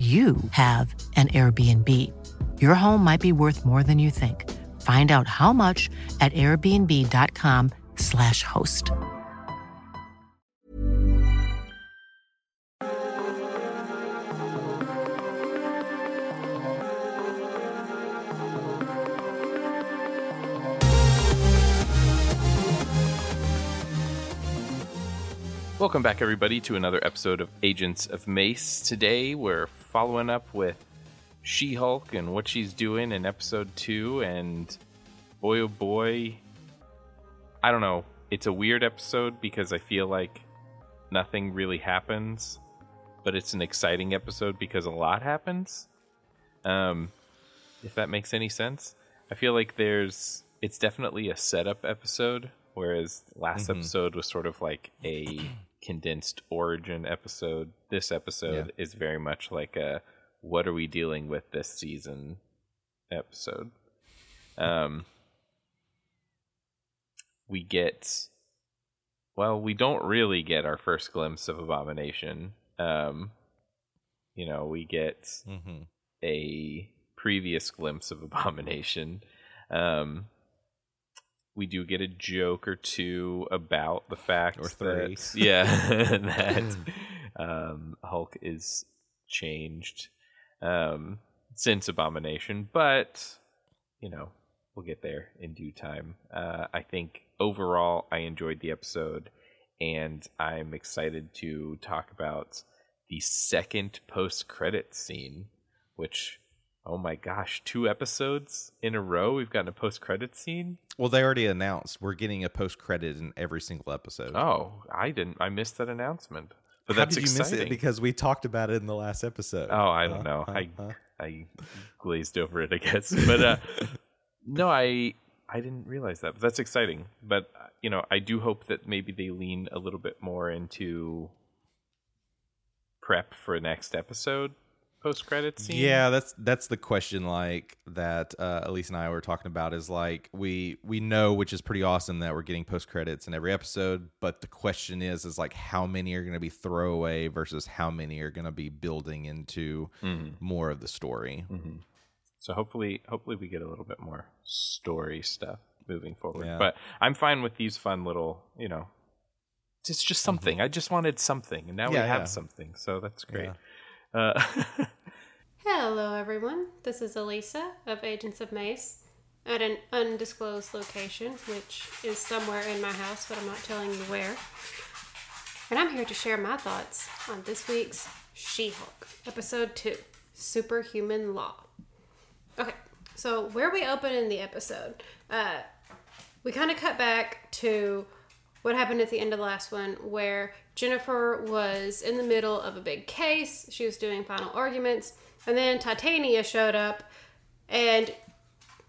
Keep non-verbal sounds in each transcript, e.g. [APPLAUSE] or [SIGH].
you have an Airbnb. Your home might be worth more than you think. Find out how much at airbnb.com/slash host. Welcome back, everybody, to another episode of Agents of Mace. Today, we're following up with She Hulk and what she's doing in episode two. And boy, oh boy, I don't know. It's a weird episode because I feel like nothing really happens, but it's an exciting episode because a lot happens. Um, if that makes any sense, I feel like there's it's definitely a setup episode, whereas last episode was sort of like a condensed origin episode. This episode is very much like a what are we dealing with this season episode. Um we get well, we don't really get our first glimpse of Abomination. Um you know, we get Mm-hmm. a previous glimpse of Abomination. Um, we do get a joke or two about the fact Or three. that [LAUGHS] yeah [LAUGHS] [LAUGHS] that um, Hulk is changed um, since Abomination, but you know we'll get there in due time. Uh, I think overall I enjoyed the episode, and I'm excited to talk about the second post-credit scene, which oh my gosh, two episodes in a row we've gotten a post-credit scene. Well, they already announced we're getting a post credit in every single episode. Oh, I didn't. I missed that announcement. But How that's did you exciting. miss it? Because we talked about it in the last episode. Oh, I don't Huh? know. Huh? I Huh? I glazed over it, I guess. But uh, [LAUGHS] no, I I didn't realize that. But that's exciting. But uh, you know, I do hope that maybe they lean a little bit more into prep for next episode post credit scene. Yeah, that's that's the question. Like that, uh, Elise and I were talking about is like we we know, which is pretty awesome that we're getting post credits in every episode. But the question is, is like how many are going to be throwaway versus how many are going to be building into Mhm. more of the story. So hopefully, hopefully we get a little bit more story stuff moving forward. Yeah. But I'm fine with these fun little, you know, it's just something. I just wanted something, and now we Mm-hmm. Have yeah. something. So that's great. Uh, [LAUGHS] Hello, everyone. This is Elisa of Agents of Mace at an undisclosed location, which is somewhere in my house, but I'm not telling you where. And I'm here to share my thoughts on this week's She Hulk, Episode 2 Superhuman Law. Okay, so where we open in the episode, uh, we kind of cut back to what happened at the end of the last one, where Jennifer was in the middle of a big case. She was doing final arguments, and then Titania showed up, and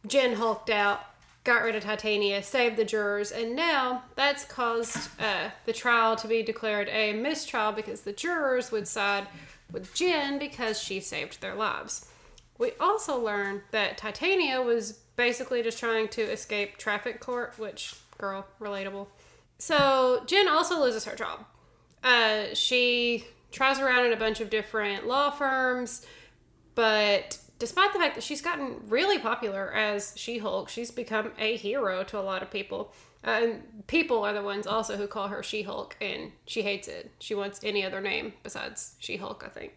Jen hulked out, got rid of Titania, saved the jurors, and now that's caused uh, the trial to be declared a mistrial because the jurors would side with Jen because she saved their lives. We also learned that Titania was basically just trying to escape traffic court, which, girl, relatable. So Jen also loses her job. Uh, she tries around in a bunch of different law firms, but despite the fact that she's gotten really popular as She Hulk, she's become a hero to a lot of people. Uh, and people are the ones also who call her She Hulk, and she hates it. She wants any other name besides She Hulk, I think.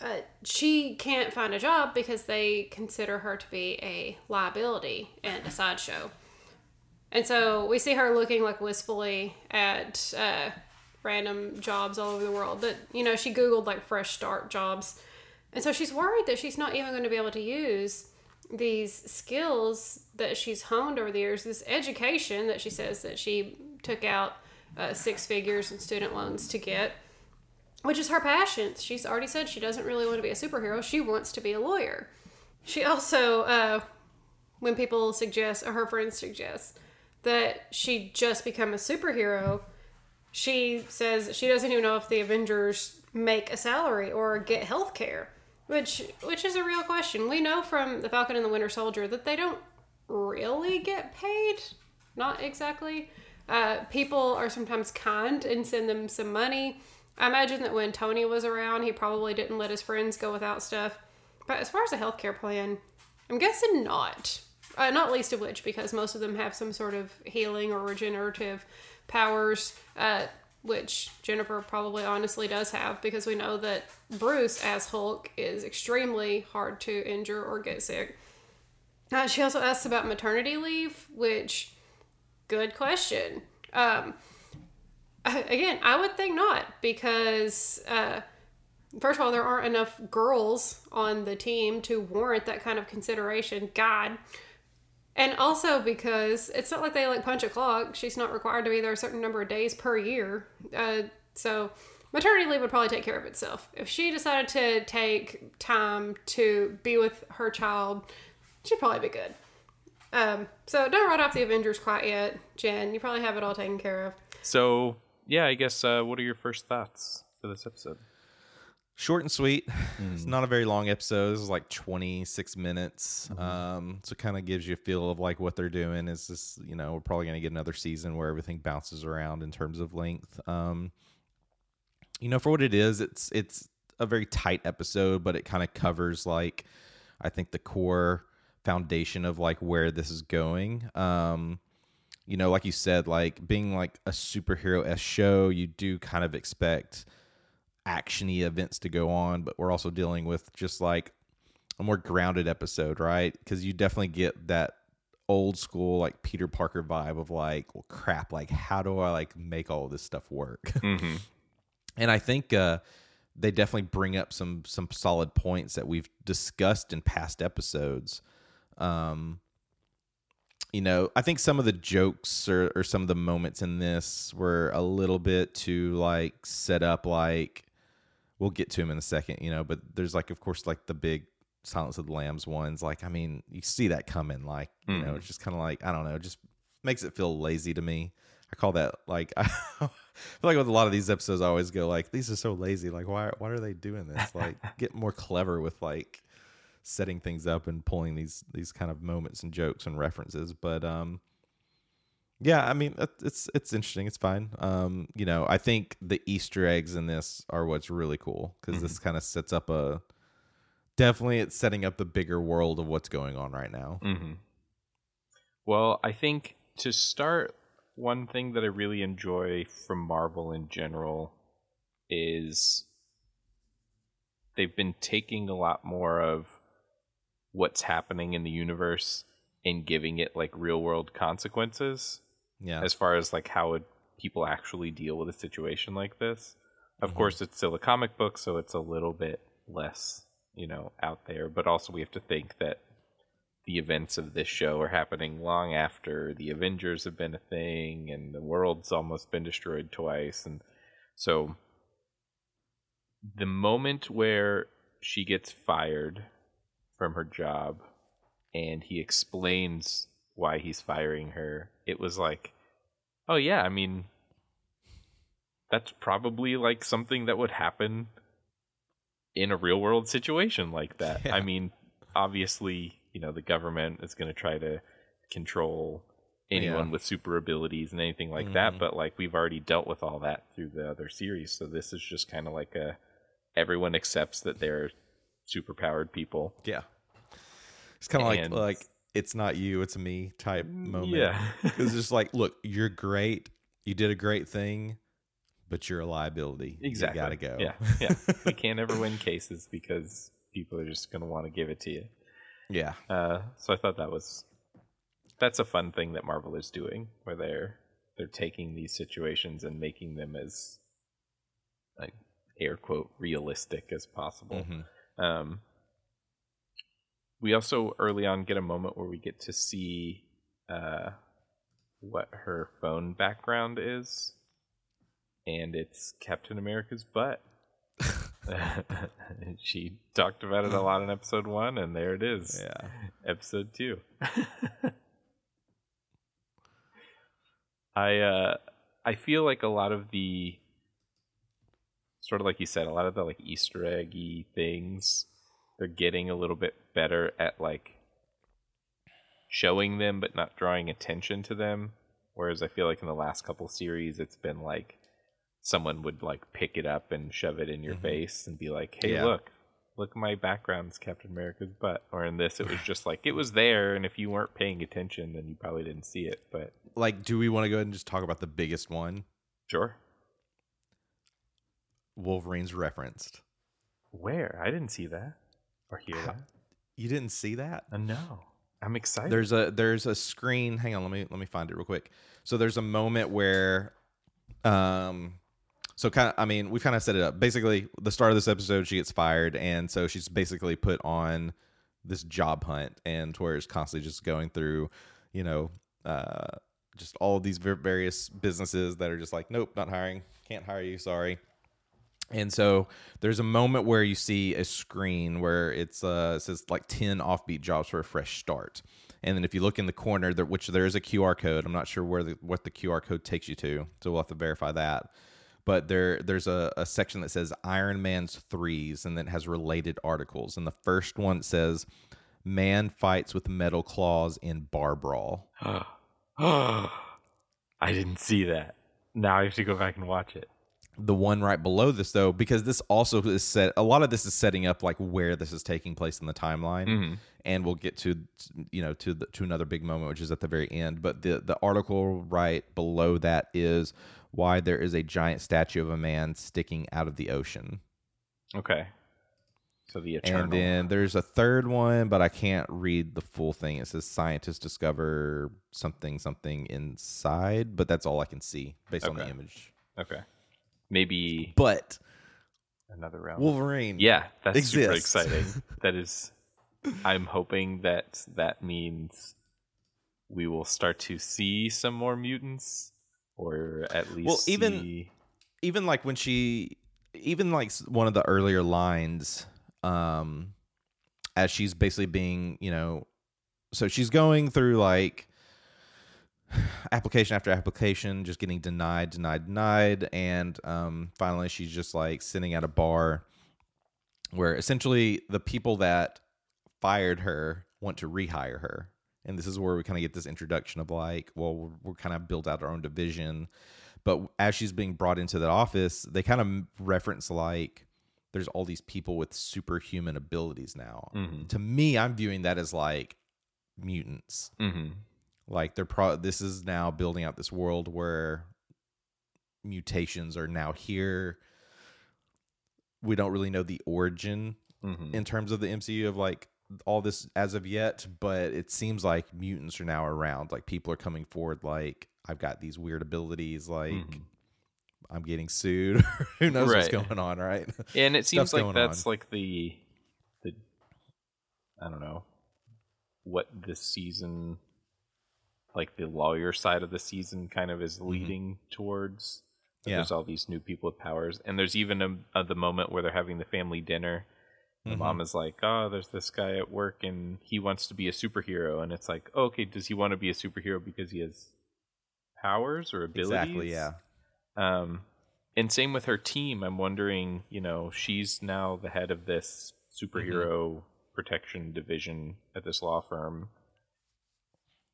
Uh, she can't find a job because they consider her to be a liability and a sideshow. And so we see her looking like wistfully at uh, random jobs all over the world. That you know, she googled like fresh start jobs, And so she's worried that she's not even going to be able to use these skills that she's honed over the years, this education that she says that she took out uh, six figures in student loans to get, which is her passion. She's already said she doesn't really want to be a superhero, she wants to be a lawyer. She also, uh, when people suggest, or her friends suggest, that she just become a superhero, she says she doesn't even know if the Avengers make a salary or get health care. Which which is a real question. We know from the Falcon and the Winter Soldier that they don't really get paid. Not exactly. Uh, people are sometimes kind and send them some money. I imagine that when Tony was around, he probably didn't let his friends go without stuff. But as far as a healthcare plan, I'm guessing not. Uh, not least of which because most of them have some sort of healing or regenerative powers. Uh, which Jennifer probably honestly does have because we know that Bruce as Hulk is extremely hard to injure or get sick. Uh, she also asks about maternity leave, which good question. Um, [LAUGHS] again, I would think not because uh, first of all, there aren't enough girls on the team to warrant that kind of consideration. God, and also because it's not like they like punch a clock. She's not required to be there a certain number of days per year. Uh, so maternity leave would probably take care of itself. If she decided to take time to be with her child, she'd probably be good. Um, so don't write off the Avengers quite yet, Jen. You probably have it all taken care of. So yeah, I guess uh, what are your first thoughts for this episode? Short and sweet. [LAUGHS] It's not a very long episode. This is like 26 minutes. Um, so kind of gives you a feel of like what they're doing. Is this, you know, we're probably going to get another season where everything bounces around in terms of length. Um, you know, for what it is, it's it's a very tight episode, but it kind of covers like I think the core foundation of like where this is going. Um, you know, like you said, like being like a superhero s show, you do kind of expect actiony events to go on, but we're also dealing with just like a more grounded episode, right? Because you definitely get that old school like Peter Parker vibe of like, well, crap, like how do I like make all this stuff work? [LAUGHS] Mm-hmm. and I think uh, they definitely bring up some some solid points that we've discussed in past episodes. Um, you know, I think some of the jokes or, or some of the moments in this were a little bit to like set up like we'll get to him in a second, you know, but there's like of course like the big Silence of the Lambs ones. Like, I mean, you see that coming, like, you know, it's just kind of like, I don't know, just makes it feel lazy to me. I call that like [LAUGHS] I feel like with a lot of these episodes I always go like these are so lazy. Like why why are they doing this? Like [LAUGHS] get more clever with like setting things up and pulling these these kind of moments and jokes and references. But um yeah, I mean it's it's interesting. It's fine. Um, you know, I think the Easter eggs in this are what's really cool because this kind of sets up a definitely it's setting up the bigger world of what's going on right now. Mm-hmm. Well, I think to start, one thing that I really enjoy from Marvel in general is they've been taking a lot more of what's happening in the universe and giving it like real world consequences Yeah. as far as like how would people actually deal with a situation like this. Of mm-hmm. course, it's still a comic book, so it's a little bit less, you know, out there. But also, we have to think that the events of this show are happening long after the Avengers have been a thing, and the world's almost been destroyed twice, and so the moment where she gets fired from her job and he explains why he's firing her, it was like, oh yeah, I mean, that's probably like something that would happen in a real world situation like that. Yeah. I mean, obviously, you know, the government is going to try to control anyone Yeah. with super abilities and anything like Mhm. that, but like we've already dealt with all that through the other series, so this is just kind of like a everyone accepts that they're superpowered people. Yeah. It's kind of like like it's not you, it's me type moment. Yeah. [LAUGHS] it's just like, look, you're great. You did a great thing, but you're a liability. Exactly. You gotta go. Yeah, yeah. we can't ever win cases because people are just going to want to give it to you. yeah. Uh, so I thought that was that's a fun thing that Marvel is doing, where they're they're taking these situations and making them as like air quote realistic as possible. Mhm. Um, we also early on get a moment where we get to see uh, what her phone background is, and it's Captain America's butt. [LAUGHS] she talked about it a lot in episode one, and there it is. Yeah. Episode two. [LAUGHS] I uh I feel like a lot of the sort of like you said, a lot of the like Easter eggy things, they're getting a little bit better at like showing them but not drawing attention to them. Whereas I feel like in the last couple series it's been like someone would like pick it up and shove it in your Mhm. face and be like, Hey Yeah. look, look at my background's Captain America's butt. Or in this it was [LAUGHS] just like it was there and if you weren't paying attention then you probably didn't see it. But Like, do we want to go ahead and just talk about the biggest one? sure. Wolverine's referenced. Where? I didn't see that or hear How- that. You didn't see that? Uh, no. I'm excited. There's a there's a screen. Hang on, let me let me find it real quick. So there's a moment where, um, so kind of I mean we've kind of set it up. Basically, the start of this episode, she gets fired, and so she's basically put on this job hunt, and where it's constantly just going through, you know, uh, just all of these various businesses that are just like, nope, not hiring, can't hire you, sorry. And so there's a moment where you see a screen where it's uh it says like 10 offbeat jobs for a fresh start. And then if you look in the corner there which there is a QR code, I'm not sure where the what the QR code takes you to, so we'll have to verify that. But there there's a, a section that says Iron Man's threes and then it has related articles. And the first one says Man fights with metal claws in bar brawl. [GASPS] I didn't see that. Now I have to go back and watch it. The one right below this though because this also is set a lot of this is setting up like where this is taking place in the timeline Mhm. and we'll get to you know to the, to another big moment which is at the very end but the the article right below that is why there is a giant statue of a man sticking out of the ocean Okay. So the eternal. and then there's a third one but i can't read the full thing it says scientists discover something something inside but that's all i can see based on the image okay. Maybe but another round. wolverine yeah, that's super exciting. [LAUGHS] that is. I'm hoping that that means we will start to see some more mutants, or at least Well, even- see- even like when she even like one of the earlier lines um as she's basically being you know so she's going through like application after application just getting denied denied denied. And um finally she's just like sitting at a bar where essentially the people that fired her want to rehire her. And this is where we kind of get this introduction of like well we're, we're kind of built out our own division. But as she's being brought into that office they kind of reference like there's all these people with superhuman abilities now. Mhm. to me i'm viewing that as like mutants. Mhm. Like they're pro this is now building out this world where mutations are now here we don't really know the origin Mhm. in terms of the MCU of like all this as of yet, but it seems like mutants are now around. Like people are coming forward like I've got these weird abilities, like Mhm. I'm getting sued. [LAUGHS] Who knows what's going on, right? and it seems like that's on. like the the I don't know what this season like the lawyer side of the season kind of is leading towards. Mm-hmm. Yeah. There's all these new people with powers, and there's even a, a, the moment where they're having the family dinner. The Mhm. mom is like, "Oh, there's this guy at work, and he wants to be a superhero." And it's like, oh, "Okay, does he want to be a superhero because he has powers or abilities?" Exactly, yeah. Um, and same with her team. I'm wondering, you know, she's now the head of this superhero protection division at this law firm,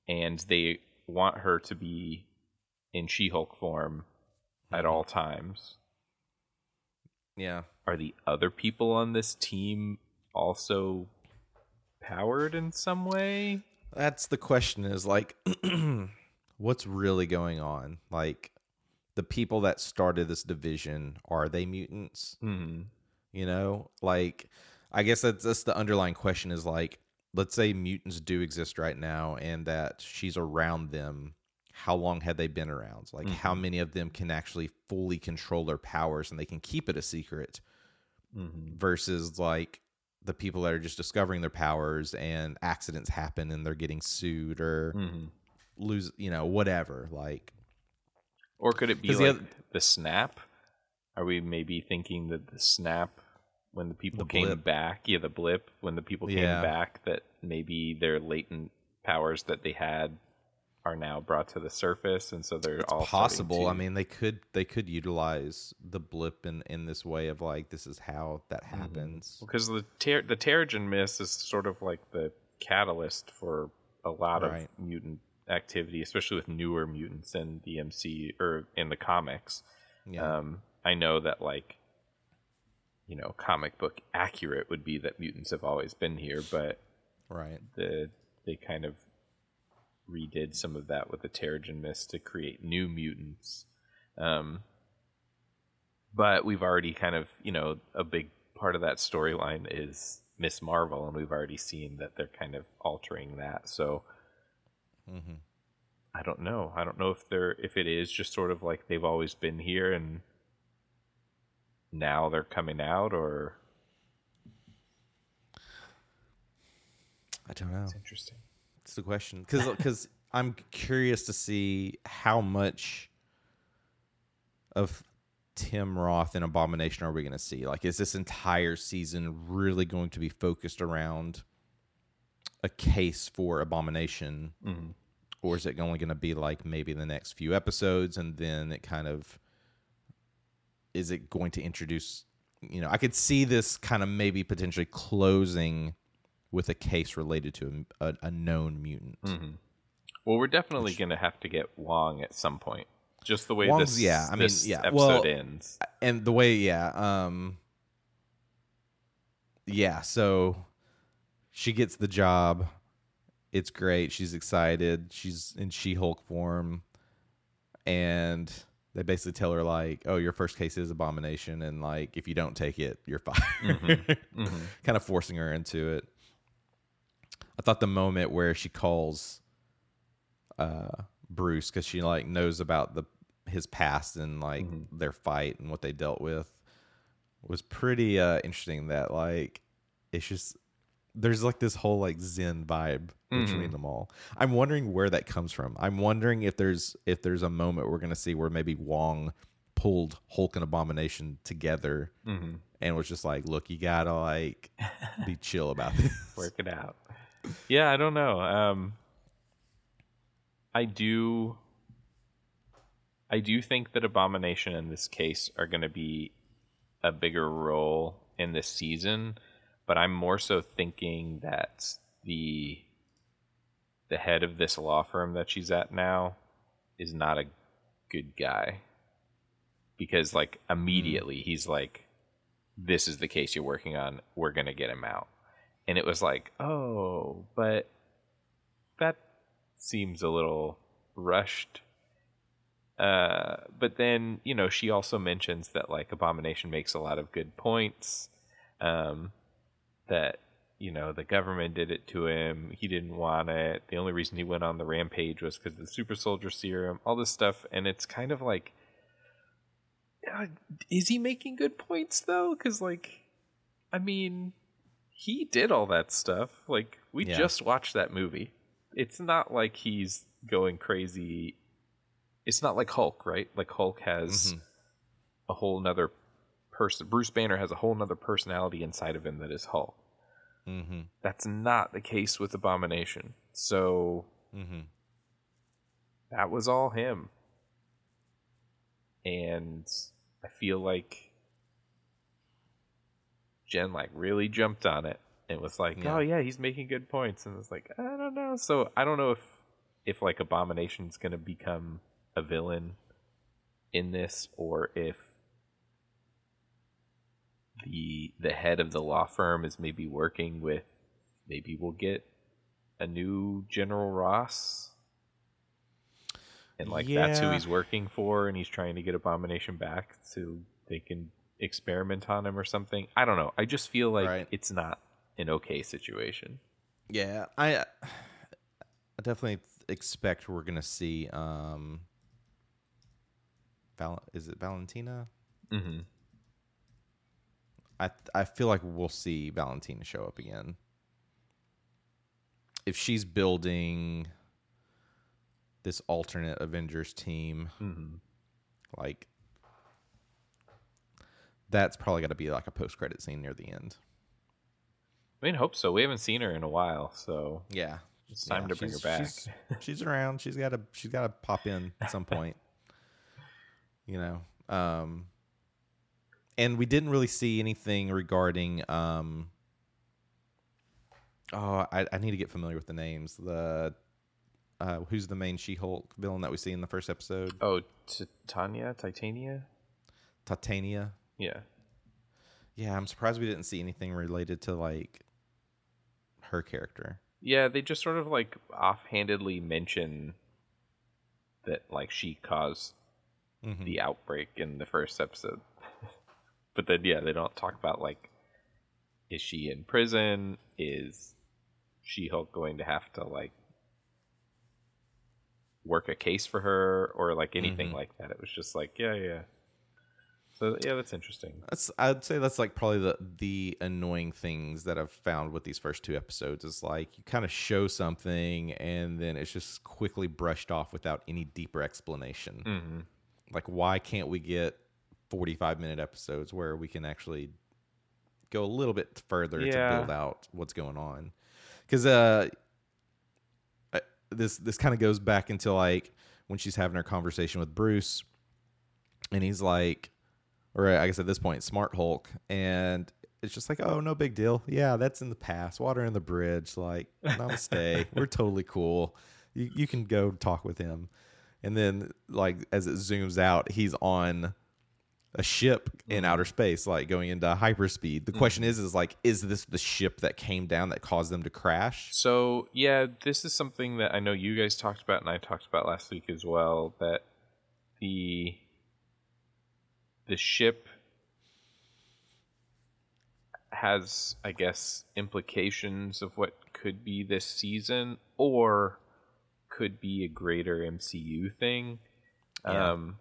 and they want her to be in She-Hulk form at all times. Yeah. Are the other people on this team also powered in some way? That's the question is like [CLEARS THROAT] what's really going on? Like the people that started this division, are they mutants? Hmm. You know, like I guess that's that's the underlying question is like, let's say mutants do exist right now and that she's around them. How long had they been around? Like, how many of them can actually fully control their powers and they can keep it a secret hmm versus like the people that are just discovering their powers and accidents happen and they're getting sued or Mm-hmm. lose, you know, whatever. Like, Or could it be like the the, snap? Are we maybe thinking that the snap when the people The came blip. back, yeah, the blip when the people came Yeah. back, that maybe their latent powers that they had are now brought to the surface, and so they're all starting possible. I mean, they could they could utilize the blip in in this way of like this is how that Mm-hmm. happens. because the ter- the Terrigen Mist is sort of like the catalyst for a lot Right. of mutant activity, especially with newer mutants in the MC or in the comics. Yeah. Um, I know that like you know, comic book accurate would be that mutants have always been here, but right. the they kind of redid some of that with the Terrigen Mist to create new mutants. Um, but we've already kind of, you know, a big part of that storyline is Ms. Marvel, and we've already seen that they're kind of altering that. So hmm I don't know. I don't know if they're if it is just sort of like they've always been here and now they're coming out, or I don't know. it's interesting. It's the question because because [LAUGHS] I'm curious to see how much of Tim Roth and Abomination are we going to see? Like, is this entire season really going to be focused around a case for Abomination, Mhm. or is it only going to be like maybe the next few episodes, and then it kind of is it going to introduce? You know, I could see this kind of maybe potentially closing with a case related to a, a, a known mutant. Mhm. Well, we're definitely going to have to get Wong at some point. Just the way Wong's- this, yeah, I mean, yeah, episode well, ends. and the way yeah um yeah so she gets the job it's great she's excited she's in she-hulk form and they basically tell her like oh your first case is abomination and like if you don't take it you're [LAUGHS] fired. Kind of forcing her into it. I thought the moment where she calls uh bruce because she like knows about the his past and like their fight and what they dealt with was pretty uh interesting that like it's just there's like this whole like zen vibe between them all i'm wondering where that comes from i'm wondering if there's if there's a moment we're gonna see where maybe wong pulled hulk and abomination together and was just like look you gotta like be [LAUGHS] chill about this Work it out. Yeah, I don't know. Um, I do. I do think that Abomination in this case are going to be a bigger role in this season, but I'm more so thinking that the the head of this law firm that she's at now is not a good guy. Because like immediately he's like this is the case you're working on. We're going to get him out. And it was like oh but that seems a little rushed. Uh but then you know she also mentions that like abomination makes a lot of good points. Um that you know the government did it to him. He didn't want it. The only reason he went on the rampage was because of the super soldier serum all this stuff. And it's kind of like uh, is he making good points though? Because like i mean he did all that stuff. Like we Yeah. just watched that movie. It's not like he's going crazy. It's not like hulk right? Like hulk has Mhm. a whole nother person bruce banner has a whole nother personality inside of him that is hulk mm-hmm that's not the case with abomination so mm-hmm that was all him. And I feel like Jen like really jumped on it and was like, Yeah. "Oh yeah, he's making good points." And it's like, "I don't know." So I don't know if if like Abomination's going to become a villain in this or if the the head of the law firm is maybe working with maybe we'll get a new General Ross and like that's who he's working for and he's trying to get abomination back so they can experiment on him or something i don't know i just feel like Right. it's not an okay situation Yeah, I I definitely expect we're gonna see. Um, Val- is it Valentina? mm-hmm. I I feel like we'll see Valentina show up again. If she's building this alternate Avengers team, like that's probably got to be like a post credit scene near the end. I mean, hope so. We haven't seen her in a while, so Yeah, it's time Yeah, to bring her back. She's, [LAUGHS] she's around. She's got to. She's got to pop in at some point. [LAUGHS] You know. Um. And we didn't really see anything regarding. Um. Oh, I, I need to get familiar with the names. The. Uh, who's the main She-Hulk villain that we see in the first episode? oh, Titania, Titania. Titania. Yeah. Yeah, I'm surprised we didn't see anything related to like her character. Yeah, they just sort of like offhandedly mention that like she caused Mhm. the outbreak in the first episode. But then yeah, they don't talk about like is she in prison? Is She Hulk going to have to like work a case for her or like anything Mhm. like that? It was just like, yeah, yeah. So yeah, that's interesting. That's I'd say that's like probably the the annoying things that I've found with these first two episodes is like you kind of show something and then it's just quickly brushed off without any deeper explanation. Mm-hmm. Like why can't we get 45 minute episodes where we can actually go a little bit further Yeah. to build out what's going on? Cuz uh I- this this kind of goes back into like when she's having her conversation with Bruce and he's like or I guess at this point, Smart Hulk, and it's just like, oh, no big deal. Yeah, that's in the past. Water in the bridge. Like, namaste. [LAUGHS] We're totally cool. You you can go talk with him, and then like as it zooms out, he's on a ship in outer space, like going into hyperspeed. The question is, is like, is this the ship that came down that caused them to crash? So yeah, this is something that I know you guys talked about and I talked about last week as well. That the the ship has, I guess, implications of what could be this season or could be a greater MCU thing. Yeah. Um,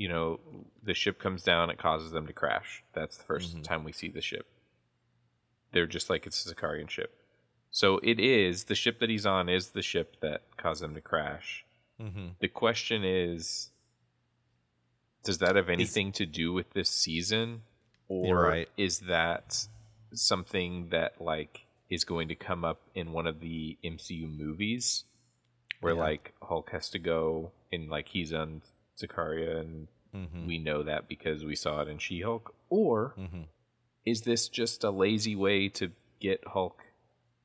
you know, the ship comes down, it causes them to crash. That's the 1st time we see the ship. They're just like it's a Sakaaran ship. So it is the ship that he's on is the ship that caused them to crash. Mm-hmm. The question is, does that have anything to do with this season, or right. is that something that like is going to come up in one of the MCU movies, where Yeah. like Hulk has to go and like he's on Sicaria, and Mm-hmm. we know that because we saw it in She-Hulk, or Mm-hmm. is this just a lazy way to get Hulk?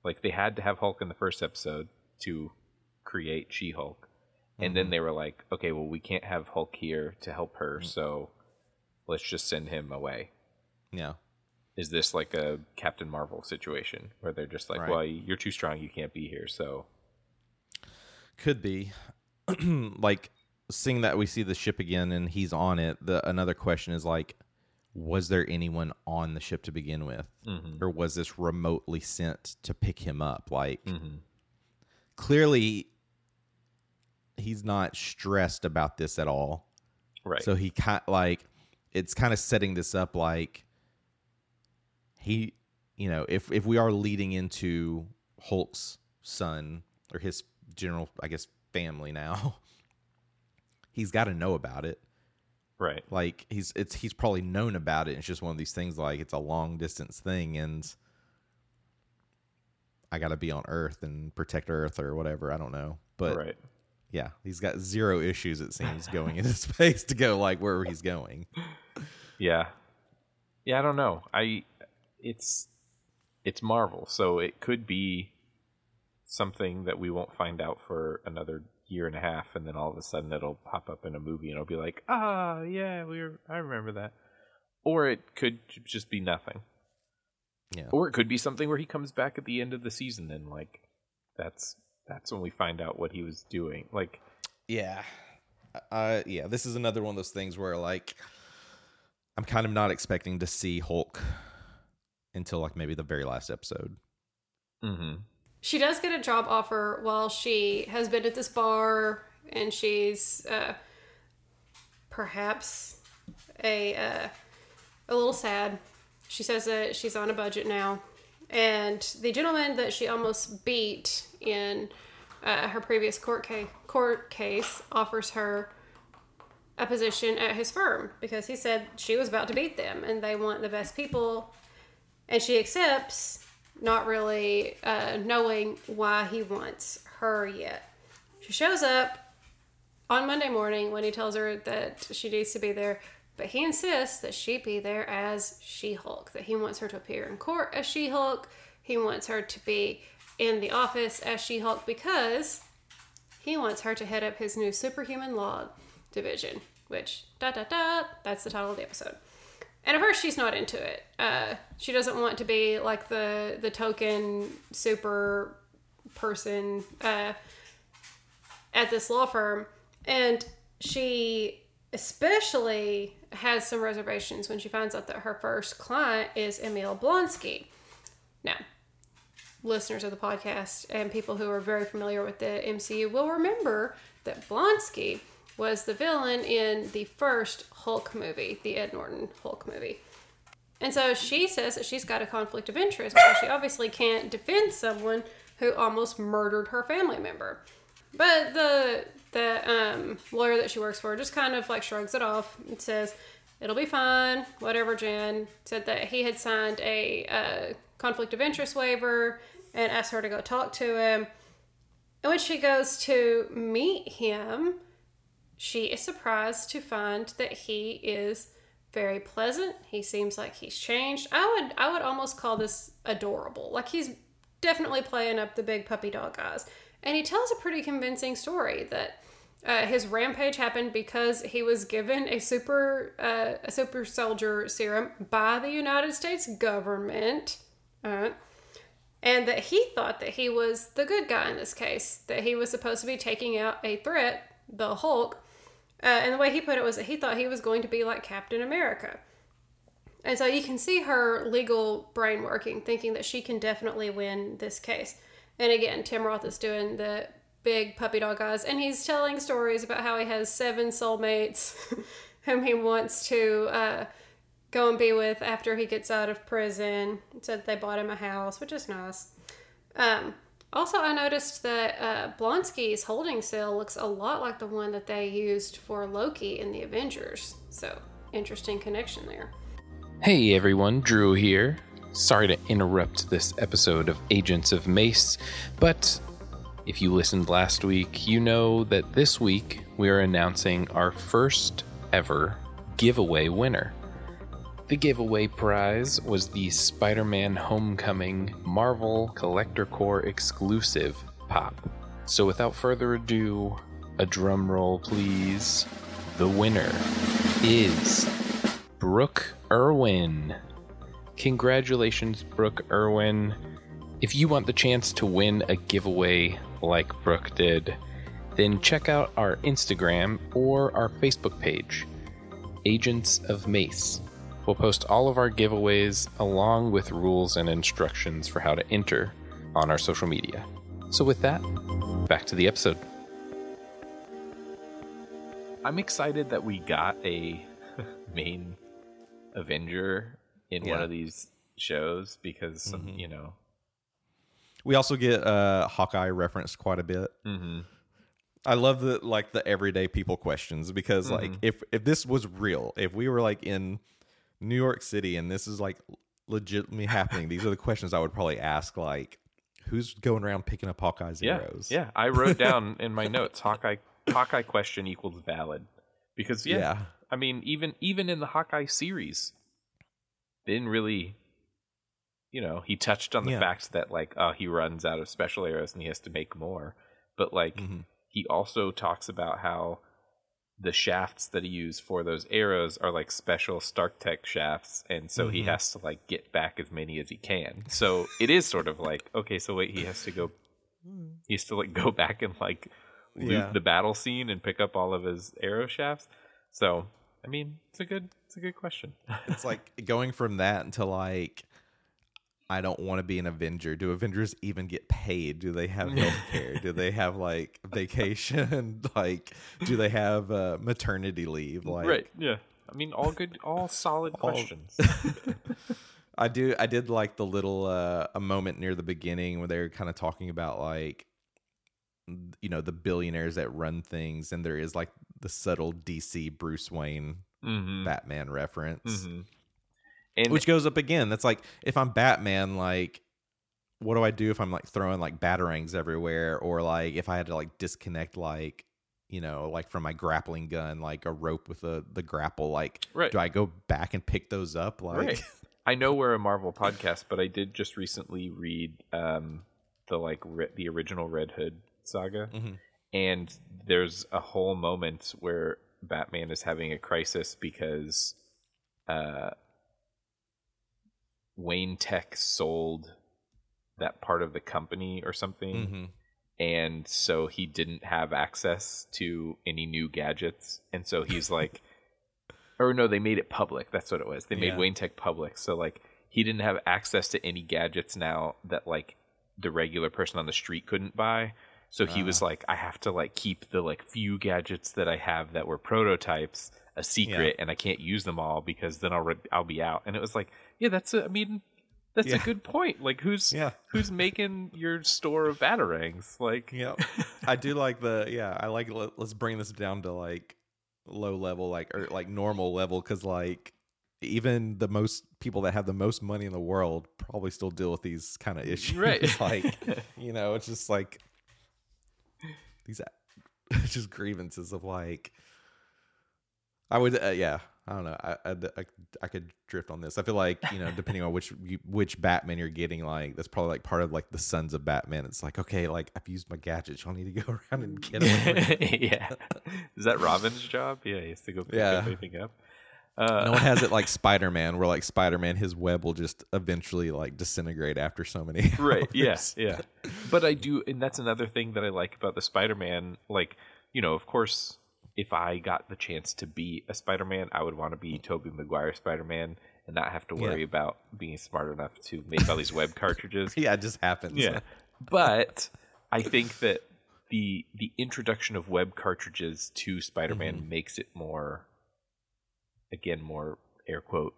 Like they had to have Hulk in the first episode to create She-Hulk, and then they were like, okay, well we can't have Hulk here to help her, so let's just send him away. Yeah. Is this like a Captain Marvel situation where they're just like, Right. well, you're too strong, you can't be here, so Could be. [CLEARS THROAT] like seeing that we see the ship again and he's on it, the another question is like was there anyone on the ship to begin with? Mm-hmm. Or was this remotely sent to pick him up? Like Mm-hmm. clearly he's not stressed about this at all. right. So he kind like it's kind of setting this up like he you know, if if we are leading into Hulk's son or his general I guess family now, [LAUGHS] he's got to know about it. right. Like he's it's he's probably known about it. It's just one of these things like it's a long distance thing and I got to be on Earth and protect Earth or whatever, I don't know. But right. yeah, he's got zero issues it seems going into [LAUGHS] space to go like where he's going. Yeah. Yeah, I don't know. I it's it's Marvel, so it could be something that we won't find out for another year and a half and then all of a sudden it'll pop up in a movie and it'll be like, "Ah, yeah, we were I remember that." Or it could just be nothing. Yeah. Or it could be something where he comes back at the end of the season and like that's that's when we find out what he was doing. Like Yeah. Uh yeah, this is another one of those things where like I'm kind of not expecting to see Hulk until like maybe the very last episode. mhm. She does get a job offer while she has been at this bar and she's uh, perhaps a uh, a little sad. She says that she's on a budget now, and the gentleman that she almost beat in uh, her previous court case, court case offers her a position at his firm because he said she was about to beat them and they want the best people, and she accepts, not really uh, knowing why he wants her yet. She shows up on Monday morning when he tells her that she needs to be there, but he insists that she be there as She Hulk, that he wants her to appear in court as She Hulk, he wants her to be in the office as She Hulk because he wants her to head up his new superhuman law division, which, da da da, that's the title of the episode. And at first, she's not into it. Uh, she doesn't want to be like the the token super person uh, at this law firm and she especially has some reservations when she finds out that her first client is Emil Blonsky. Now, listeners of the podcast and people who are very familiar with the MCU will remember that Blonsky was the villain in the first Hulk movie, the Ed Norton Hulk movie. And so she says that she's got a conflict of interest because she obviously can't defend someone who almost murdered her family member. But the the um, lawyer that she works for just kind of like shrugs it off and says, It'll be fine, whatever, Jen Said that he had signed a uh, conflict of interest waiver and asked her to go talk to him. And when she goes to meet him, she is surprised to find that he is very pleasant. He seems like he's changed. I would I would almost call this adorable. Like he's definitely playing up the big puppy dog eyes. And he tells a pretty convincing story that uh, his rampage happened because he was given a super uh, a super soldier serum by the United States government, uh, and that he thought that he was the good guy in this case. That he was supposed to be taking out a threat, the Hulk. Uh, and the way he put it was that he thought he was going to be like Captain America. And so you can see her legal brain working, thinking that she can definitely win this case. And again, Tim Roth is doing the big puppy dog eyes, and he's telling stories about how he has seven soulmates [LAUGHS] whom he wants to uh, go and be with after he gets out of prison. Said they bought him a house, which is nice. Um, also, I noticed that uh, Blonsky's holding cell looks a lot like the one that they used for Loki in the Avengers. So, interesting connection there. Hey everyone, Drew here. Sorry to interrupt this episode of Agents of Mace, but if you listened last week, you know that this week we are announcing our first ever giveaway winner. The giveaway prize was the Spider Man Homecoming Marvel Collector Corps exclusive pop. So without further ado, a drum roll please. The winner is Brooke Irwin. Congratulations, Brooke Irwin. If you want the chance to win a giveaway like Brooke did, then check out our Instagram or our Facebook page, Agents of Mace. We'll post all of our giveaways along with rules and instructions for how to enter on our social media. So, with that, back to the episode. I'm excited that we got a [LAUGHS] main Avenger in one of these shows because some, Mhm. you know, We also get uh, Hawkeye referenced quite a bit. mm-hmm. I love the like the everyday people questions because like Mhm. if if this was real, if we were like in New York City and this is like legitimately happening, these are the questions I would probably ask. Like, who's going around picking up Hawkeye's yeah, arrows? yeah. I wrote down [LAUGHS] in my notes Hawkeye Hawkeye question equals valid because yeah, yeah, I mean even even in the Hawkeye series, didn't really, you know, he touched on the Yeah. fact that like oh he runs out of special arrows and he has to make more, but like Mhm. he also talks about how the shafts that he used for those arrows are like special Stark Tech shafts, and so he Mhm. has to like get back as many as he can. So it is sort of like okay, so wait, he has to go, he has to like go back and like loot Yeah. the battle scene and pick up all of his arrow shafts. So I mean, it's a good, it's a good question. [LAUGHS] it's like going from that to like. I don't want to be an Avenger. Do Avengers even get paid? Do they have health [LAUGHS] care? do they have like vacation? [LAUGHS] like, do they have uh, maternity leave? Like, right? Yeah. I mean, all good, all solid questions. [LAUGHS] I do. I did like the little uh, a moment near the beginning where they're kind of talking about like, you know, the billionaires that run things, and there is like the subtle DC Bruce Wayne hmm Batman reference, hmm And which goes up again. That's like if I'm Batman, like, what do I do if I'm like throwing like batarangs everywhere, or like if I had to like disconnect like. You know, like from my grappling gun, like a rope with the the grapple. Like, Right. do I go back and pick those up? Like, Right. [LAUGHS] I know we're a Marvel podcast, but I did just recently read um, the like re- the original Red Hood saga, Mhm. and there's a whole moment where Batman is having a crisis because uh, Wayne Tech sold that part of the company or something, Mhm. and so he didn't have access to any new gadgets, and so he's [LAUGHS] like. or no, they made it public. That's what it was. They made Yeah. Wayne Tech public, so like he didn't have access to any gadgets now that like the regular person on the street couldn't buy. So he was like, I have to like keep the like few gadgets that I have that were prototypes a secret, and I can't use them all because then I'll re- I'll be out. And it was like, yeah, that's a, I mean, that's Yeah. a good point. Like who's Yeah. who's making your store of batarangs? Like yeah, [LAUGHS] I do like the yeah. I like let, let's bring this down to like low level, like or like normal level, because like even the most people that have the most money in the world probably still deal with these kind of issues. Right. [LAUGHS] like [LAUGHS] you know, it's just like these just grievances of like. I would uh, yeah. I don't know. I, I I I could drift on this. I feel like you know, depending on which you- which Batman you're getting, like that's probably like part of like the Sons of Batman. It's like okay, like I've used my gadgets. Y'all need to go [LAUGHS] around and get them. [LAUGHS] yeah. Is that Robin's job? Yeah, he has to go pick Yeah. everything up. Uh, no one has it like [LAUGHS] Spider Man, where like Spider Man, his web will just eventually like disintegrate after so many. right hours. yeah yeah but i do and that's another thing that i like about the spider-man like you know of course if i got the chance to be a spider-man i would want to be tobey maguire spider-man and not have to worry Yeah. about being smart enough to make all these web [LAUGHS] cartridges yeah, it just happens. yeah but i think that the the introduction of web cartridges to spider-man Mm-hmm. makes it more again more air quote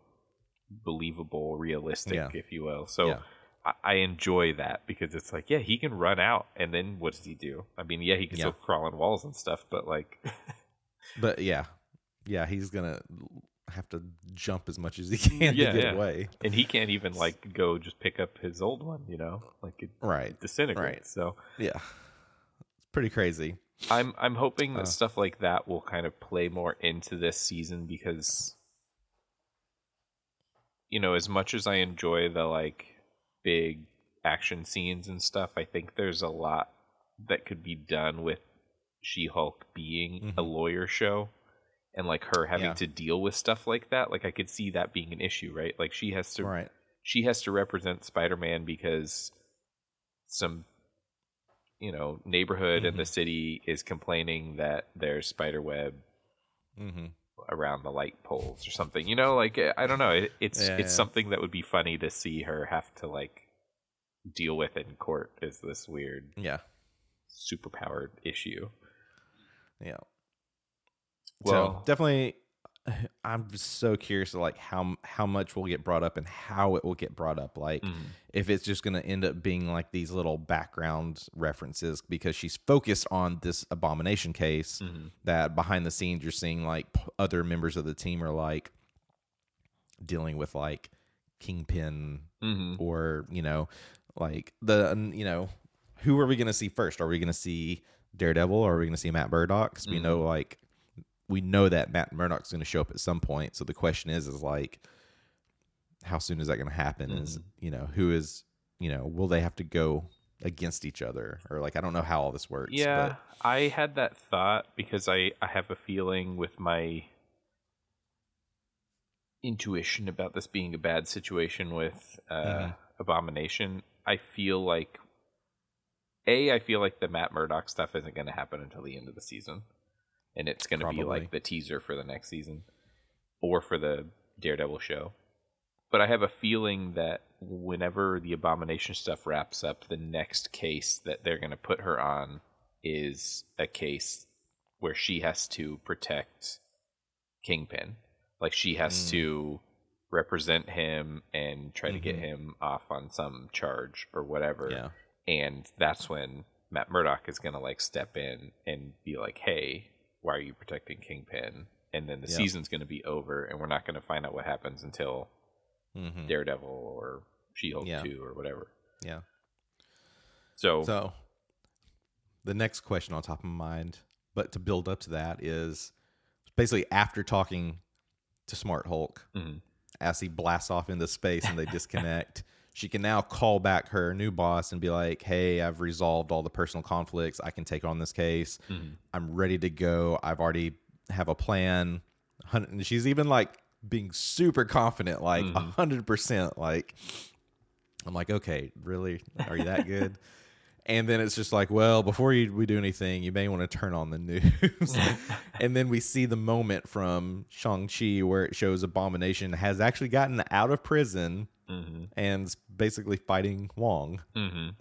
believable realistic Yeah. if you will so Yeah. I, I enjoy that because it's like yeah he can run out and then what does he do i mean yeah he can still crawl on walls and stuff but like [LAUGHS] But yeah, yeah, he's gonna have to jump as much as he [LAUGHS] can Yeah, to get yeah. away. and he can't even like go just pick up his old one you know like it Right. disintegrates so Yeah. It's pretty crazy. I'm I'm hoping that Uh. stuff like that will kind of play more into this season because you know, as much as I enjoy the like big action scenes and stuff, I think there's a lot that could be done with She-Hulk being a lawyer show and like her having Yeah. to deal with stuff like that. Like I could see that being an issue, right? Like she has to Right. she has to represent Spider-Man because some you know neighborhood in the city is complaining that there's spider web Mm-hmm. around the light poles or something. You know, like I don't know. It, it's Yeah, it's yeah. something that would be funny to see her have to like deal with in court. Is this weird Yeah. superpowered issue? Yeah. Well, so definitely [LAUGHS] I'm so curious to like how how much will get brought up and how it will get brought up. Like mm, if it's just going to end up being like these little background references because she's focused on this abomination case mhm. that behind the scenes you're seeing like other members of the team are like dealing with like kingpin Mhm. or you know like the you know who are we going to see first are we going to see daredevil or are we going to see matt murdock? Because we know like we know that matt murdock's going to show up at some point. So the question is is like how soon is that going to happen? Is you know who is you know will they have to go against each other? Or like i don't know how all this works Yeah, but I had that thought because I I have a feeling with my intuition about this being a bad situation with uh, Mhm. Abomination. I feel like a I feel like the Matt Murdock stuff isn't going to happen until the end of the season, and it's going to be like the teaser for the next season or for the Daredevil show. But I have a feeling that whenever the Abomination stuff wraps up, the next case that they're going to put her on is a case where she has to protect Kingpin. Like she has hmm. to represent him and try to get mm-hmm. him off on some charge or whatever. Yeah. And that's when Matt Murdock is gonna like step in and be like, Hey, why are you protecting Kingpin? And then the Yeah. season's gonna be over and we're not gonna find out what happens until Mhm. Daredevil or She Hulk Yeah. 2 or whatever. Yeah. So, So the next question on top of my mind, but to build up to that is basically after talking to Smart Hulk, Mhm. as he blasts off into space and they disconnect, [LAUGHS] she can now call back her new boss and be like, "Hey, I've resolved all the personal conflicts. I can take on this case. Mm-hmm. I'm ready to go. I've already have a plan." And She's even like being super confident, like mm-hmm. a hundred percent. Like I'm like, okay, really? Are you that good? [LAUGHS] And then it's just like, well, before you, we do anything, you may want to turn on the news. [LAUGHS] and then we see the moment from Shang-Chi where it shows Abomination has actually gotten out of prison and basically fighting Wong. Mhm.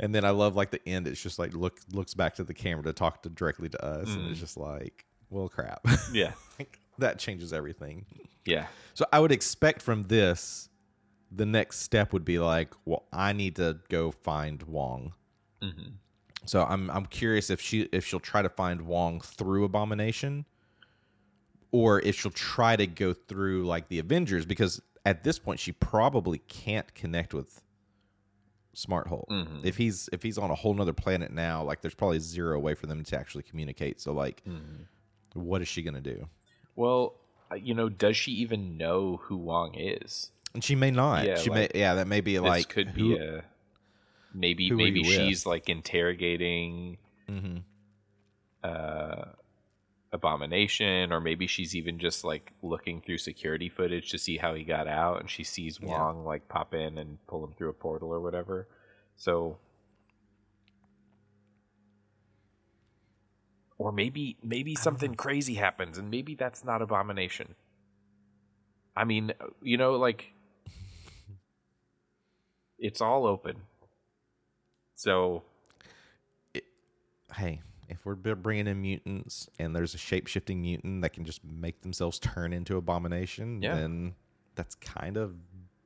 And then I love like the end. It's just like look looks back to the camera to talk to directly to us, and Mm. it's just like, well, crap. [LAUGHS] yeah. Like, that changes everything. Yeah. So I would expect from this, the next step would be like, well, I need to go find Wong. Mhm. So I'm I'm curious if she if she'll try to find Wong through Abomination, or if she'll try to go through like the Avengers because at this point she probably can't connect with Smart Hulk. Mhm. If he's if he's on a whole nother planet now, like there's probably zero way for them to actually communicate. So like, what is she gonna do? Well, uh, you know, does she even know who Wong is? And she may not. Yeah, she like, may. Yeah, that may be This like could who- be a maybe maybe you with? she's like interrogating mm-hmm. uh abomination or maybe she's even just like looking through security footage to see how he got out and she sees Yeah. Wong like pop in and pull him through a portal or whatever. So or maybe maybe something crazy happens and maybe that's not abomination. I mean, you know like it's all open. So it, hey, if we're bringing in mutants and there's a shape shifting mutant that can just make themselves turn into abomination, Yeah. then that's kind of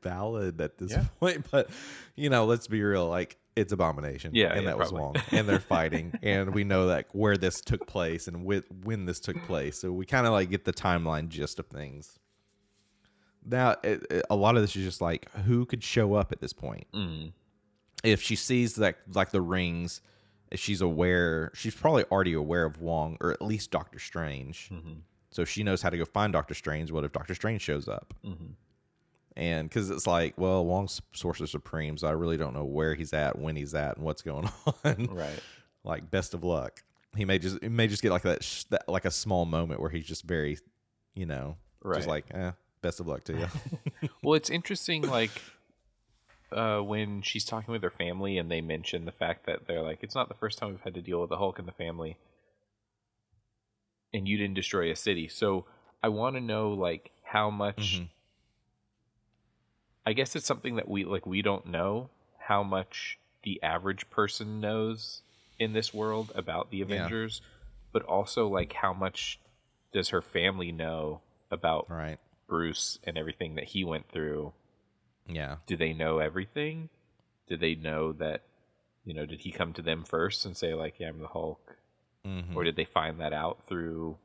valid at this Yeah. [LAUGHS] point. But you know, let's be real, like it's abomination. Yeah, and yeah, that was wrong. and they're [LAUGHS] fighting, and we know like where this took place and with when this took place. So we kind of like get the timeline gist of things. Now, it, it- a lot of this is just like who could show up at this point mm, if she sees like like the rings if she's aware she's probably already aware of wong or at least doctor strange. Mhm, so she knows how to go find doctor strange. What if doctor strange shows up? Mhm. and because it's like well wong's sorcerer supreme so i really don't know where he's at when he's at and what's going [LAUGHS] on. Right. like best of luck. He may just he may just get like that, sh- that like a small moment where he's just very you know Right. just like eh, best of luck to you [LAUGHS] Well, it's interesting, like uh, when she's talking with her family, and they mention the fact that they're like, "It's not the first time we've had to deal with the Hulk in the family, and you didn't destroy a city." So I want to know, like, how much. Mhm. I guess it's something that we like. We don't know how much the average person knows in this world about the Avengers, but also like how much does her family know about right Bruce and everything that he went through, yeah do they know everything? Do they know that, you know, did he come to them first and say, like, yeah, I'm the Hulk? Mhm. Or did they find that out through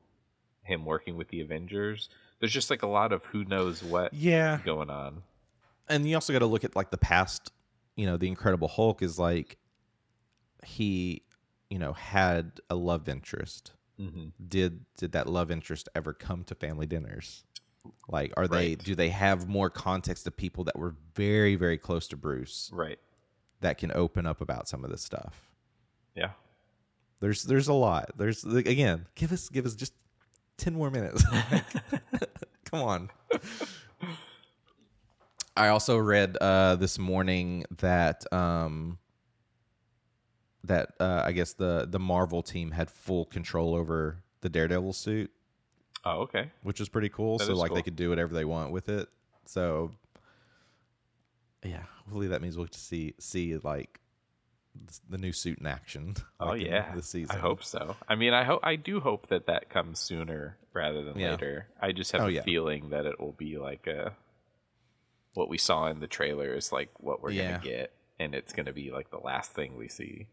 him working with the Avengers? There's just like a lot of who knows what yeah going on. and you also got to look at like the past you know the incredible hulk is like he you know had a love interest Mm-hmm. did did that love interest ever come to family dinners like are they do they have more context of people that were very very close to bruce Right. that can open up about some of this stuff? Yeah. there's there's a lot. There's again give us give us just 10 more minutes. [LAUGHS] Come on. I also read uh this morning that um that uh i guess the the marvel team had full control over the daredevil suit Oh, okay. which is pretty cool That so like cool. they could do whatever they want with it so yeah hopefully that means we'll see see like the new suit in action. Oh like, yeah, this season. I hope so. I mean, I hope I do hope that that comes sooner rather than Yeah. later. I just have Oh, a yeah. feeling that it will be like a what we saw in the trailer is like what we're Yeah. gonna get, and it's gonna be like the last thing we see.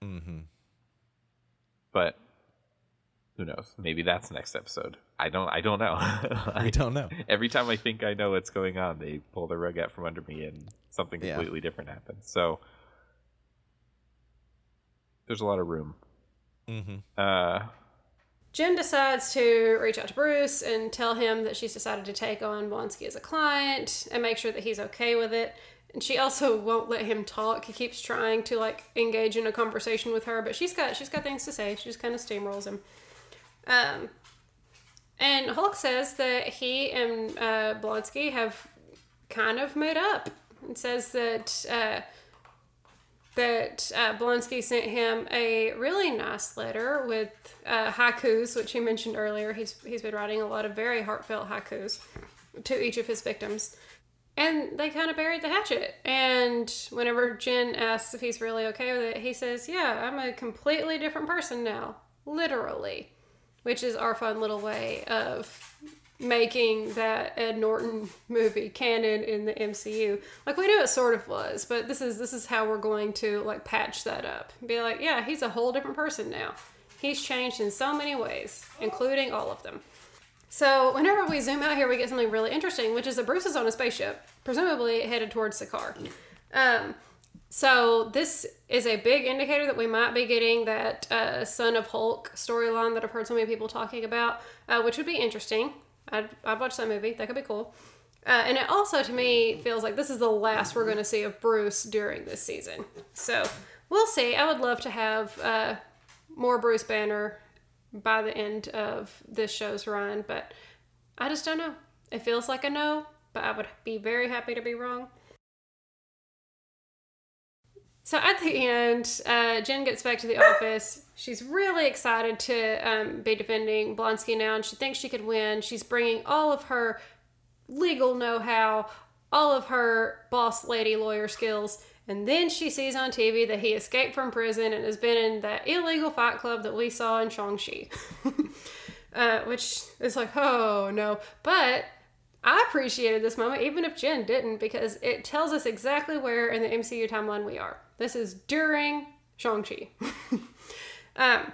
Mm-hmm. But who knows? Maybe that's next episode. I don't. I don't know. [LAUGHS] We don't know. [LAUGHS] Every time I think I know what's going on, they pull the rug out from under me, and something Yeah. completely different happens. So there's a lot of room. Mm-hmm. Uh, Jen decides to reach out to Bruce and tell him that she's decided to take on Blonsky as a client and make sure that he's okay with it. And she also won't let him talk. He keeps trying to like engage in a conversation with her, but she's got she's got things to say. She just kind of steamrolls him. Um, and Hulk says that he and uh, Blonsky have kind of made up. And says that uh, that uh, Blonsky sent him a really nice letter with uh, haikus, which he mentioned earlier. He's he's been writing a lot of very heartfelt haikus to each of his victims, and they kind of buried the hatchet. And whenever Jen asks if he's really okay with it, he says, "Yeah, I'm a completely different person now, literally," which is our fun little way of making that Ed Norton movie canon in the MCU. Like we knew it sort of was, but this is this is how we're going to like patch that up. Be like, yeah, he's a whole different person now. He's changed in so many ways, including all of them. So whenever we zoom out here, we get something really interesting, which is that Bruce is on a spaceship, presumably headed towards Sakaar. Um, so this is a big indicator that we might be getting that uh, Son of Hulk storyline that I've heard so many people talking about, uh, which would be interesting. I'd, I'd watch that movie. That could be cool. Uh, and it also, to me, feels like this is the last we're going to see of Bruce during this season. So we'll see. I would love to have uh, more Bruce Banner by the end of this show's run, but I just don't know. It feels like a no, but I would be very happy to be wrong. So at the end, uh, Jen gets back to the office. She's really excited to um, be defending Blonsky now, and she thinks she could win. She's bringing all of her legal know how, all of her boss lady lawyer skills, and then she sees on TV that he escaped from prison and has been in that illegal fight club that we saw in Shang-Chi. [LAUGHS] uh, which is like, oh no. But I appreciated this moment, even if Jen didn't, because it tells us exactly where in the MCU timeline we are. This is during Shang-Chi. [LAUGHS] um,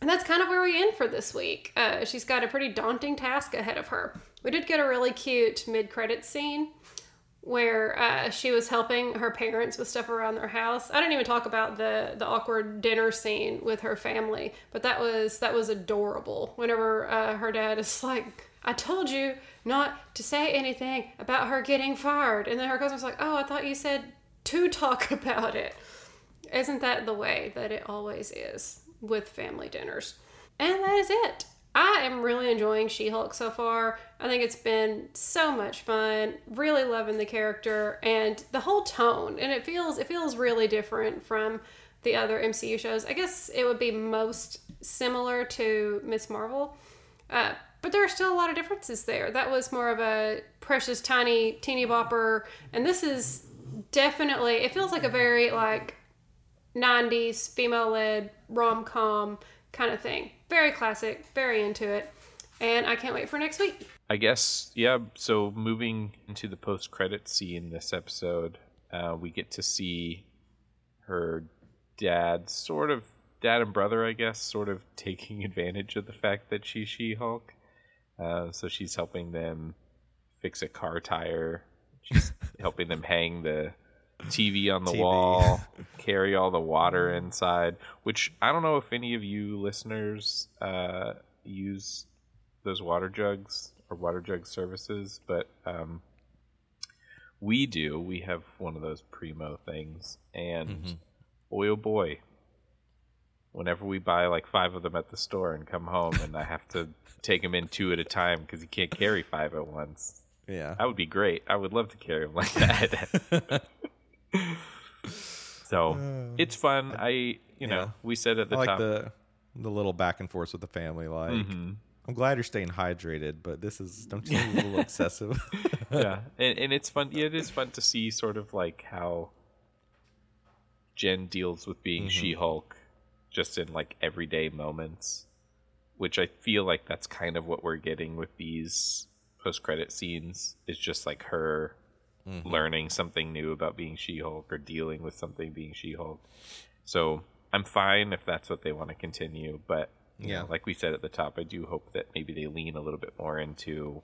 and that's kind of where we end for this week. Uh, she's got a pretty daunting task ahead of her. We did get a really cute mid-credits scene where uh, she was helping her parents with stuff around their house. I didn't even talk about the the awkward dinner scene with her family, but that was that was adorable. Whenever uh, her dad is like, "I told you not to say anything about her getting fired," and then her cousin's like, "Oh, I thought you said to talk [LAUGHS] about it." Isn't that the way that it always is with family dinners? And that is it. I am really enjoying She Hulk so far. I think it's been so much fun. Really loving the character and the whole tone. And it feels it feels really different from the other MCU shows. I guess it would be most similar to Ms. Marvel. Uh, but there are still a lot of differences there. That was more of a precious, tiny, teeny bopper, and this is definitely. It feels like a very like 90s female led rom com kind of thing. Very classic, very into it. And I can't wait for next week. I guess, yeah. So moving into the post credit scene this episode, uh, we get to see her dad, sort of dad and brother, I guess, sort of [LAUGHS] taking advantage of the fact that she's She Hulk. Uh, so she's helping them fix a car tire. She's [LAUGHS] helping them hang the TV on the TV. wall, [LAUGHS] carry all the water inside. Which I don't know if any of you listeners uh, use those water jugs or water jug services, but um, we do. We have one of those primo things, and Mhm. boy oh boy, whenever we buy like five of them at the store and come home, and I have to take them in two at a time because you can't carry five at once. Yeah. That would be great. I would love to carry them like that. [LAUGHS] so it's fun. I, you know, Yeah. we said at the I like top. the the little back and forth with the family. Like, Mhm. I'm glad you're staying hydrated, but this is don't you think a little [LAUGHS] excessive? yeah, and, and it's fun. Yeah, it is fun to see sort of like how Jen deals with being She Hulk just in like everyday moments, which I feel like that's kind of what we're getting with these post credit scenes. Is just like her learning something new about being She Hulk or dealing with something being She Hulk. So I'm fine if that's what they want to continue, but Yeah. know, like we said at the top, I do hope that maybe they lean a little bit more into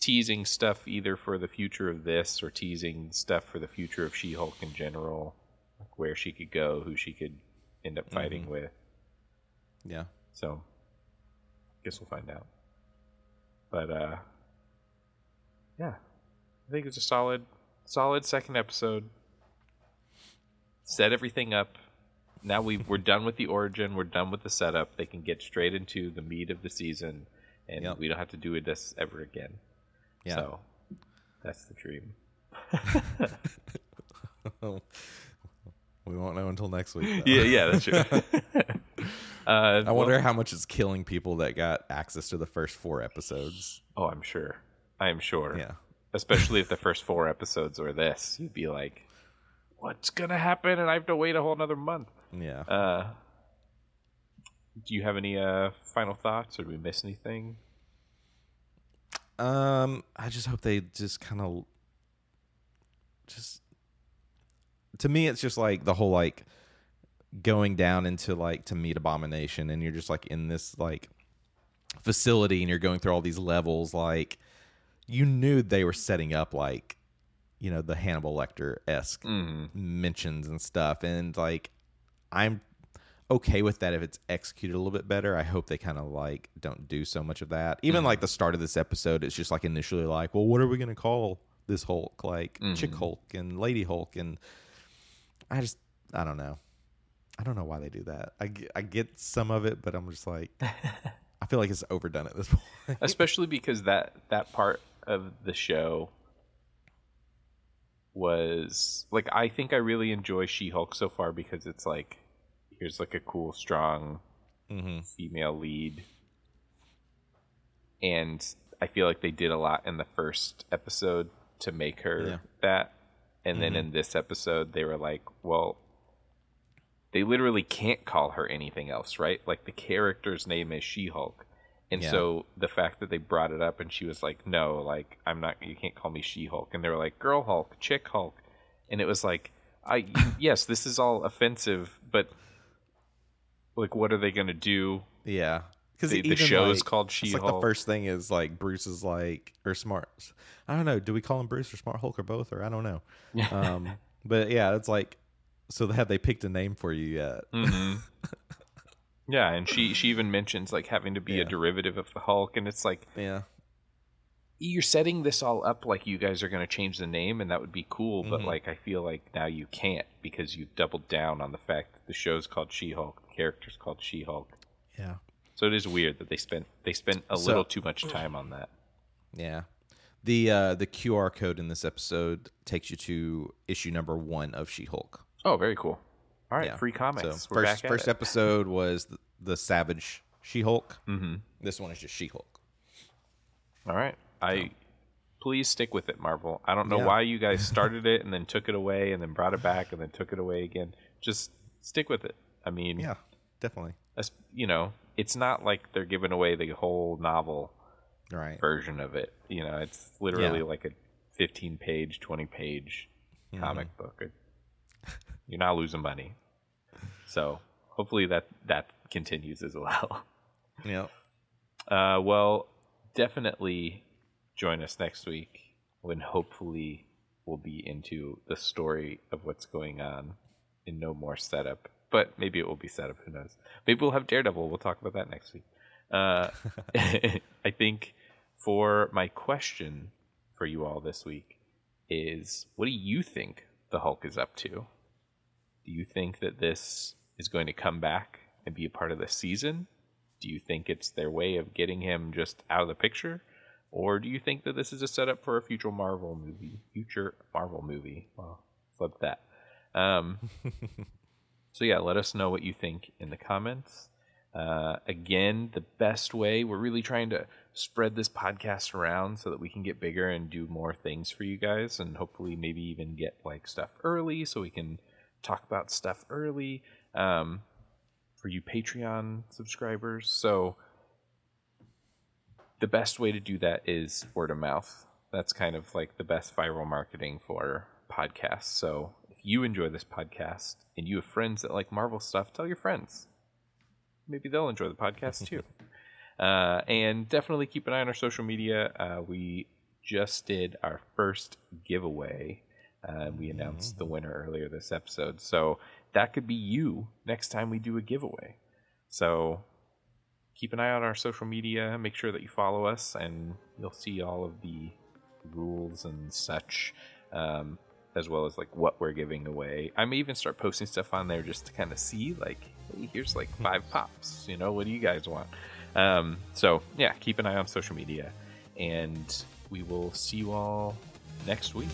teasing stuff either for the future of this or teasing stuff for the future of She Hulk in general, like where she could go, who she could end up fighting with. Yeah. So, guess we'll find out. But uh, yeah, think it's a solid, solid second episode. Set everything up. Now we we're done with the origin. We're done with the setup. They can get straight into the meat of the season, and Yep. we don't have to do this ever again. Yeah. So that's the dream. [LAUGHS] [LAUGHS] we won't know until next week. though. Yeah, yeah, that's true. [LAUGHS] uh, I wonder how much it's killing people that got access to the first four episodes. Oh, I'm sure. I am sure. Yeah. Especially if the first four episodes were this, you'd be like, "What's gonna happen?" And I have to wait a whole another month. Yeah. Uh, do you have any uh, final thoughts, or did we miss anything? Um, I just hope they just kind of just to me it's just like the whole like going down into like to meet abomination and you're just like in this like facility and you're going through all these levels like you knew they were setting up like you know the Hannibal Lecter esque Mm. mentions and stuff and like I'm okay with that if it's executed a little bit better. I hope they kind of like don't do so much of that. Even like the start of this episode, it's just like initially like, well, what are we gonna call this Hulk? Like Chick Hulk and Lady Hulk, and I just I don't know. I don't know why they do that. I I get some of it, but I'm just like, [LAUGHS] I feel like it's overdone at this point. Especially because that that part of the show was like I think I really enjoy She-Hulk so far because it's like here's like a cool, strong mm-hmm. female lead. And I feel like they did a lot in the first episode to make her Yeah. that. And then in this episode, they were like, well, they literally can't call her anything else, right? Like the character's name is She Hulk. And Yeah. so the fact that they brought it up and she was like, no, like, I'm not, you can't call me She Hulk. And they were like, Girl Hulk, Chick Hulk. And it was like, I, [LAUGHS] yes, this is all offensive, but like, what are they going to do? Yeah, because The- the show is called She Hulk. It's like the first thing is like Bruce is like or Smart. I don't know. Do we call him Bruce or Smart Hulk or both or I don't know. um, but yeah, it's like so have they picked a name for you yet? hmm [LAUGHS] yeah, and she she even mentions like having to be a derivative of the Hulk, and it's like Yeah, you're setting this all up like you guys are going to change the name, and that would be cool. But Mhm. like I feel like now you can't because you've doubled down on the fact that the show's called She-Hulk, the character's called She-Hulk. yeah, So it is weird that they spent they spent a So- little too much time on that. yeah. The uh, the QR code in this episode takes you to issue number one of She Hulk. Oh, very cool. All right, Yeah. free comics. So first first episode was the, the Savage She Hulk. Mhm. This one is just She Hulk. All right. I please stick with it, Marvel. I don't know Yeah. why you guys [LAUGHS] started it and then took it away and then brought it back and then took it away again. Just stick with it. I mean, Yeah, definitely. as- you know, it's not like they're giving away the whole novel Right. version of it. You know, it's literally Yeah. like a 15 page, 20 page Mm-hmm. comic book. You're not losing money. So hopefully that that continues as well. [LAUGHS] Yeah. Uh, well, definitely join us next week when hopefully we'll be into the story of what's going on in No More Setup. But maybe it will be setup. Who knows? Maybe we'll have Daredevil. We'll talk about that next week. Uh, [LAUGHS] [LAUGHS] I think for my question for you all this week is what do you think the Hulk is up to? Do you think that this is going to come back and be a part of the season? Do you think it's their way of getting him just out of the picture? Or do you think that this is a setup for a future Marvel movie? Future Marvel movie. Well, flip that. Um, [LAUGHS] so yeah, let us know what you think in the comments. Uh, again, the best way we're really trying to spread this podcast around so that we can get bigger and do more things for you guys, and hopefully maybe even get like stuff early so we can talk about stuff early um, for you Patreon subscribers. So the best way to do that is word of mouth. That's kind of like the best viral marketing for podcasts. So if you enjoy this podcast and you have friends that like Marvel stuff, tell your friends. Maybe they'll enjoy the podcast too. [LAUGHS] uh, and definitely keep an eye on our social media. Uh, we just did our first giveaway. Uh, we announced the winner earlier this episode. So that could be you next time we do a giveaway. So keep an eye on our social media. Make sure that you follow us, and you'll see all of the rules and such, um, as well as like what we're giving away. I may even start posting stuff on there just to kind of see, like, hey, here's like five pops. You know, what do you guys want? Um, so yeah, keep an eye on social media, and we will see you all next week.